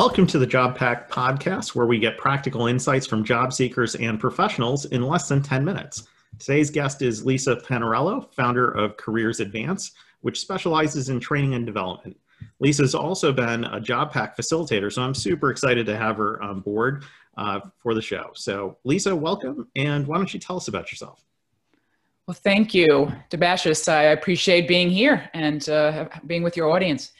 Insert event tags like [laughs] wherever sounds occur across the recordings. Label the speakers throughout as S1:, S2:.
S1: Welcome to the JobPact podcast, where we get practical insights from job seekers and professionals in less than 10 minutes. Today's guest is Lisa Panarello, founder of Careers Advance, which specializes in training and development. Lisa's also been a JobPact facilitator, so I'm super excited to have her on board uh, for the show. So, Lisa, welcome, and why don't you tell us about yourself?
S2: Well, thank you, Debashis. I appreciate being here and uh, being with your audience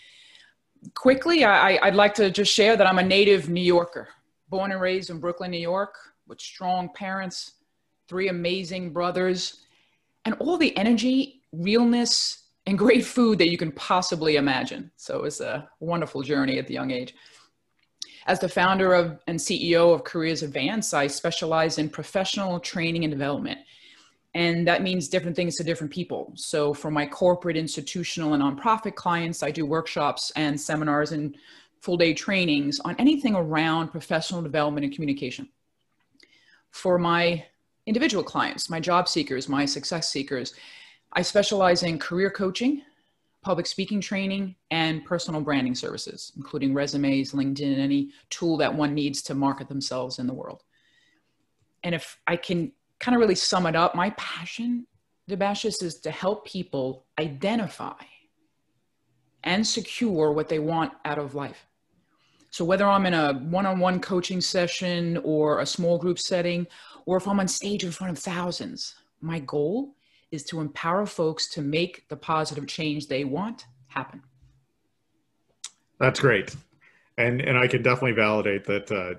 S2: quickly, I, would like to just share that I'm a native New Yorker, born and raised in Brooklyn, New York, with strong parents, three amazing brothers, and all the energy, realness, and great food that you can possibly imagine. So it was a wonderful journey at the young age. As the founder of and CEO of Careers Advance, I specialize in professional training and development and that means different things to different people. So for my corporate, institutional, and nonprofit clients, I do workshops and seminars and full day trainings on anything around professional development and communication. For my individual clients, my job seekers, my success seekers, I specialize in career coaching, public speaking training, and personal branding services, including resumes, LinkedIn, any tool that one needs to market themselves in the world. And if I can kind of really sum it up, my passion, Debashis, is to help people identify and secure what they want out of life. So whether I'm in a one-on-one coaching session or a small group setting, or if I'm on stage in front of thousands, my goal is to empower folks to make the positive change they want happen.
S1: That's great. And, and I can definitely validate that uh,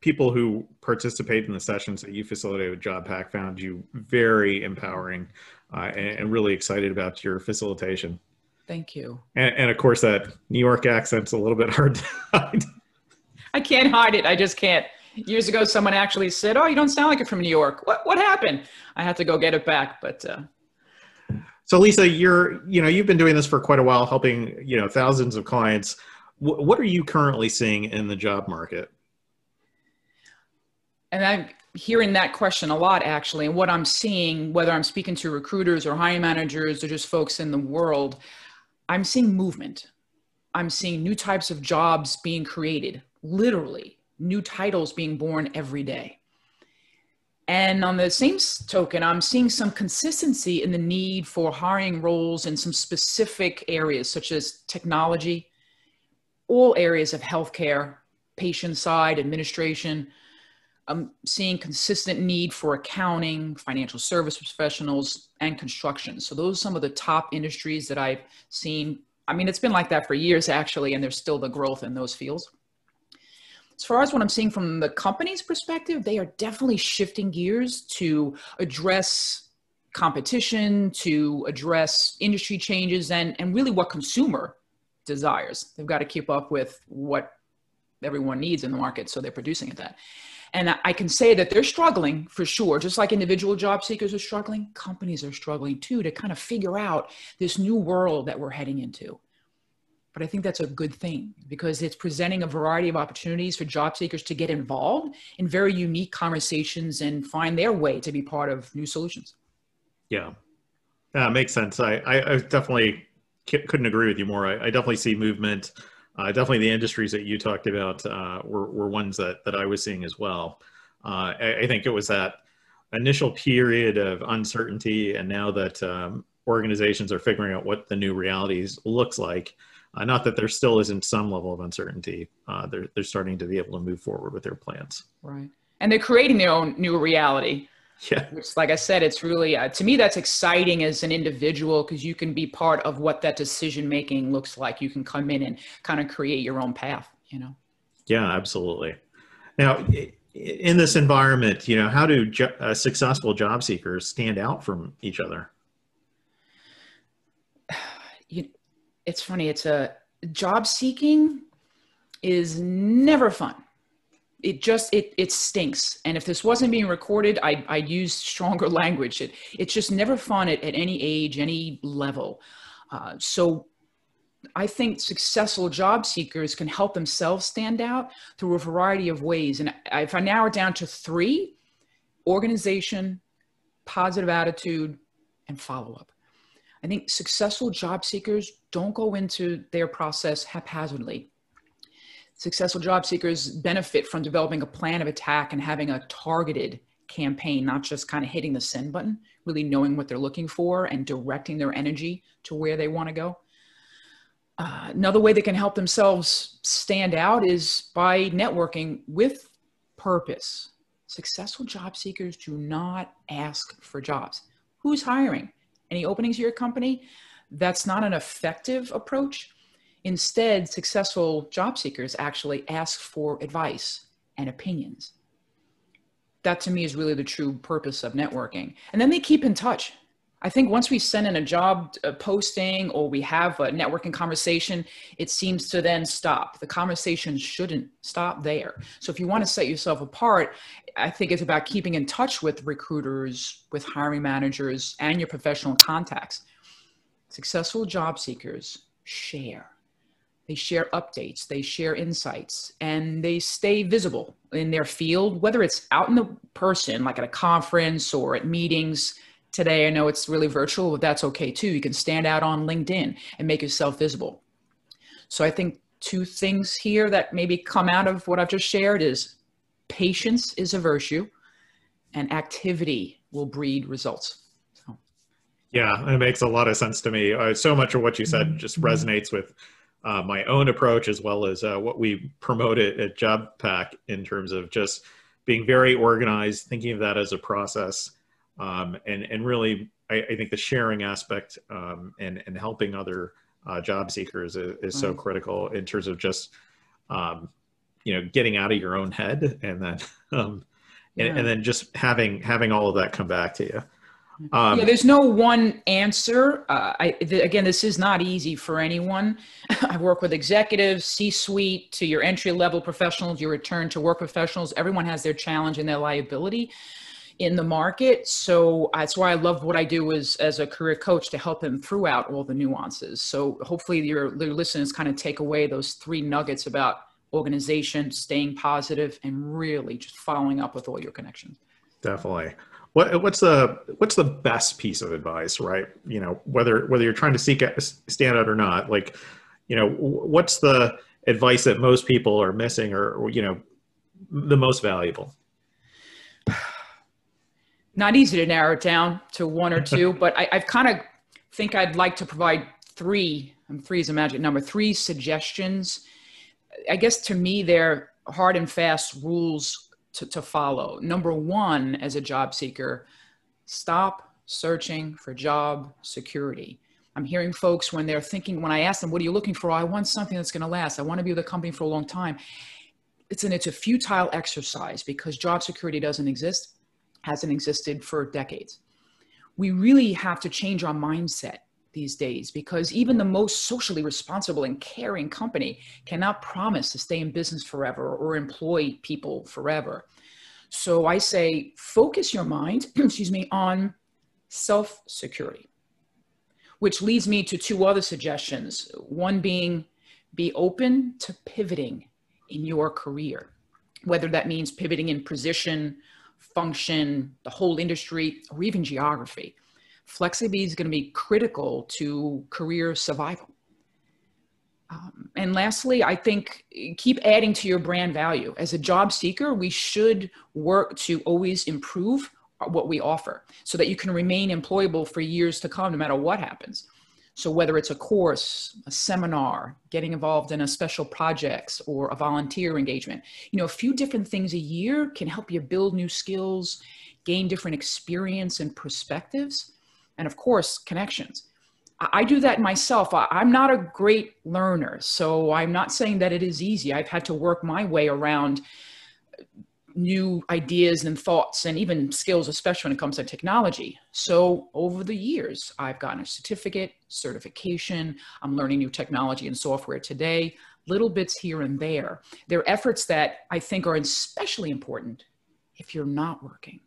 S1: people who participate in the sessions that you facilitate with JobPact found you very empowering uh, and, and, really excited about your facilitation.
S2: Thank you.
S1: And, and, of course, that New York accent's a little bit hard to hide.
S2: I can't hide it. I just can't. Years ago, someone actually said, "Oh, you don't sound like you're from New York." What what happened? I had to go get it back, but. Uh...
S1: So, Lisa, you're you know you've been doing this for quite a while, helping you know thousands of clients. W- what are you currently seeing in the job market?
S2: And I'm hearing that question a lot actually. And what I'm seeing, whether I'm speaking to recruiters or hiring managers or just folks in the world, I'm seeing movement. I'm seeing new types of jobs being created, literally, new titles being born every day. And on the same token, I'm seeing some consistency in the need for hiring roles in some specific areas, such as technology, all areas of healthcare, patient side, administration, I'm seeing consistent need for accounting, financial service professionals, and construction. So those are some of the top industries that I've seen. I mean, it's been like that for years actually, and there's still the growth in those fields. As far as what I'm seeing from the company's perspective, they are definitely shifting gears to address competition, to address industry changes, and, and really what consumer desires. They've got to keep up with what everyone needs in the market, so they're producing at that. And I can say that they're struggling for sure. Just like individual job seekers are struggling, companies are struggling too to kind of figure out this new world that we're heading into. But I think that's a good thing because it's presenting a variety of opportunities for job seekers to get involved in very unique conversations and find their way to be part of new solutions.
S1: Yeah, yeah, makes sense. I, I, I definitely couldn't agree with you more. I, I definitely see movement uh, definitely the industries that you talked about uh, were, were ones that, that I was seeing as well. Uh, I, I, think it was that initial period of uncertainty, and now that um, organizations are figuring out what the new realities looks like, uh, not that there still isn't some level of uncertainty, uh, they're, they're starting to be able to move forward with their plans.
S2: Right. And they're creating their own new reality.
S1: Yeah.
S2: Which, like I said, it's really, uh, to me, that's exciting as an individual because you can be part of what that decision making looks like. You can come in and kind of create your own path, you know?
S1: Yeah, absolutely. Now, in this environment, you know, how do jo- uh, successful job seekers stand out from each other? [sighs]
S2: You, it's funny. It's a job seeking is never fun it just it it stinks. And if this wasn't being recorded i i use stronger [laughs] language. It it's just never fun at, at any age any level. Uh, so i think successful job seekers can help themselves stand out through a variety of ways. And if i narrow it down to three organization positive attitude and follow-up. I think successful job seekers don't go into their process haphazardly Successful job seekers benefit from developing a plan of attack and having a targeted campaign, not just kind of hitting the send button, really knowing what they're looking for and directing their energy to where they want to go. Uh, another way they can help themselves stand out is by networking with purpose. Successful job seekers do not ask for jobs. Who's hiring? Any openings at your company? That's not an effective approach. Instead, successful job seekers actually ask for advice and opinions. That to me is really the true purpose of networking. And then they keep in touch. I think once we send in a job uh, posting or we have a networking conversation, it seems to then stop. The conversation shouldn't stop there. So if you want to set yourself apart, I think it's about keeping in touch with recruiters, with hiring managers, and your professional contacts. Successful job seekers share. They share updates, they share insights, and they stay visible in their field, whether it's out in the person, like at a conference or at meetings today. I know it's really virtual, but that's okay too. You can stand out on LinkedIn and make yourself visible. So I think two things here that maybe come out of what I've just shared is patience is a virtue and activity will breed results. So.
S1: Yeah, it makes a lot of sense to me. Uh, so much of what you said just mm-hmm. resonates with uh, my own approach as well as uh, what we promote at, at JobPact in terms of just being very organized, thinking of that as a process, um, and and really I, I, think the sharing aspect um, and and helping other uh, job seekers is, is so mm. critical in terms of just um, you know getting out of your own head and then [laughs] um, and, and, then just having having all of that come back to you.
S2: Um, yeah, there's no one answer. Uh, I, th- again, this is not easy for anyone. [laughs] I work with executives, C-suite, to your entry-level professionals, your return to work professionals. Everyone has their challenge and their liability in the market. So that's why I love what I do as, as a career coach to help them throughout all the nuances. So hopefully your, your listeners kind of take away those three nuggets about organization, staying positive, and really just following up with all your connections.
S1: Definitely. What, what's the what's the best piece of advice, right? You know, whether whether you're trying to seek a stand out or not, like, you know, what's the advice that most people are missing, or, or you know, the most valuable? [sighs]
S2: not easy to narrow it down to one or two, [laughs] but I, I've kind of think I'd like to provide three. Um, three is a magic number. Three suggestions. I guess to me, they're hard and fast rules to, to follow. Number one, as a job seeker, stop searching for job security. I'm hearing folks when they're thinking, when I ask them, what are you looking for? I want something that's going to last. I want to be with a company for a long time. It's an, it's a futile exercise because job security doesn't exist hasn't existed for decades. We really have to change our mindset these days because even the most socially responsible and caring company cannot promise to stay in business forever or employ people forever. So I say focus your mind, [clears throat] excuse me, on self security, which leads me to two other suggestions. One being be open to pivoting in your career, whether that means pivoting in position, function, the whole industry, or even geography. Flexibility is going to be critical to career survival. Um, and lastly, I think keep adding to your brand value. As a job seeker, we should work to always improve what we offer so that you can remain employable for years to come, no matter what happens. So whether it's a course, a seminar, getting involved in a special projects or a volunteer engagement, you know, a few different things a year can help you build new skills, gain different experience and perspectives, and of course, connections. I do that myself. I'm not a great learner, so I'm not saying that it is easy. I've had to work my way around new ideas and thoughts and even skills, especially when it comes to technology. So over the years, I've gotten a certificate, certification. I'm learning new technology and software today, little bits here and there. They're efforts that I think are especially important if you're not working.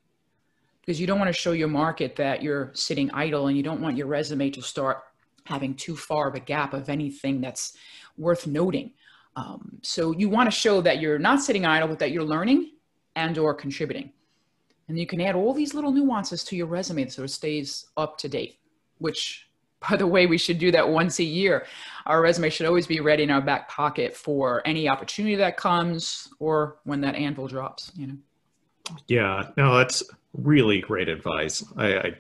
S2: Because you don't want to show your market that you're sitting idle and you don't want your resume to start having too far of a gap of anything that's worth noting. Um, so you want to show that you're not sitting idle, but that you're learning and or contributing. And you can add all these little nuances to your resume so it stays up to date, which by the way, we should do that once a year. Our resume should always be ready in our back pocket for any opportunity that comes or when that anvil drops, you know.
S1: Yeah, no, that's really great advice. I, I,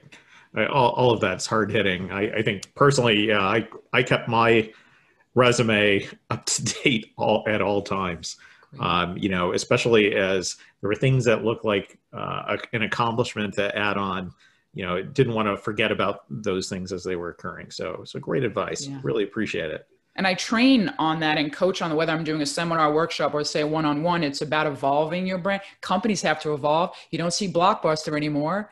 S1: I all, all of that's hard hitting. I, I think personally, yeah, I, I kept my resume [laughs] up to date all at all times. Um, you know, especially as there were things that looked like uh, an accomplishment to add on. You know, didn't want to forget about those things as they were occurring. So, so great advice. Yeah. Really appreciate it.
S2: And I train on that and coach on whether I'm doing a seminar, workshop, or say one on one. It's about evolving your brand. Companies have to evolve. You don't see Blockbuster anymore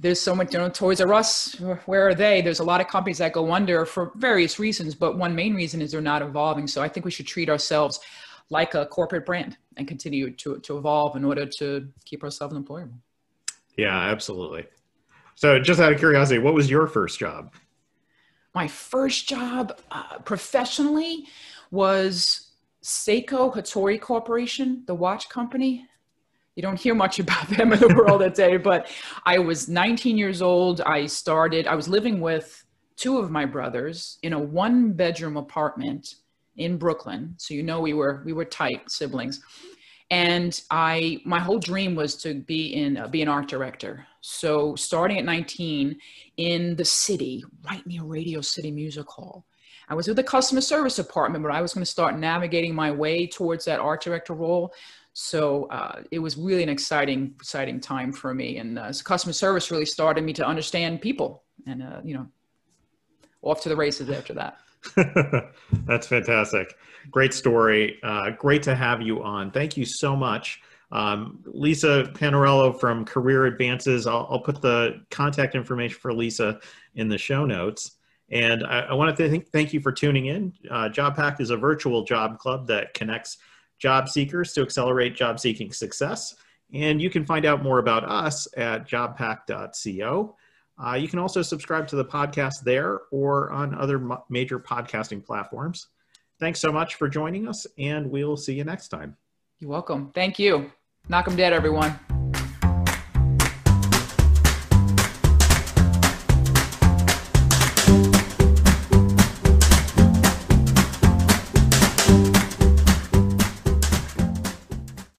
S2: there's so much, you know, Toys R Us, where are they? There's a lot of companies that go under for various reasons, but one main reason is they're not evolving. So I think we should treat ourselves like a corporate brand and continue to, to evolve in order to keep ourselves employable.
S1: Yeah, absolutely. So just out of curiosity, what was your first job?
S2: My first job uh, professionally was Seiko Hattori Corporation, the watch company you don't hear much [laughs] about them in the world today, but I was 19 years old. I started, I was living with two of my brothers in a one bedroom apartment in Brooklyn. So, you know, we were, we were tight siblings. And I, my whole dream was to be in, uh, be an art director. So starting at 19 in the city, right near Radio City Music Hall, I was with the customer service department, but I was going to start navigating my way towards that art director role. So uh, it was really an exciting, exciting time for me. And uh, customer service really started me to understand people and, uh, you know, off to the races after that. [laughs]
S1: That's fantastic. Great story. Uh, great to have you on. Thank you so much. Um, Lisa Panarello from Career Advances. I'll, I'll, put the contact information for Lisa in the show notes. And I, I want to th- thank you for tuning in. Uh, JobPact is a virtual job club that connects job seekers to accelerate job seeking success. And you can find out more about us at jobpact.co. Uh, you can also subscribe to the podcast there or on other major podcasting platforms. Thanks so much for joining us, and we'll see you next time.
S2: You're welcome. Thank you. Knock them dead, everyone.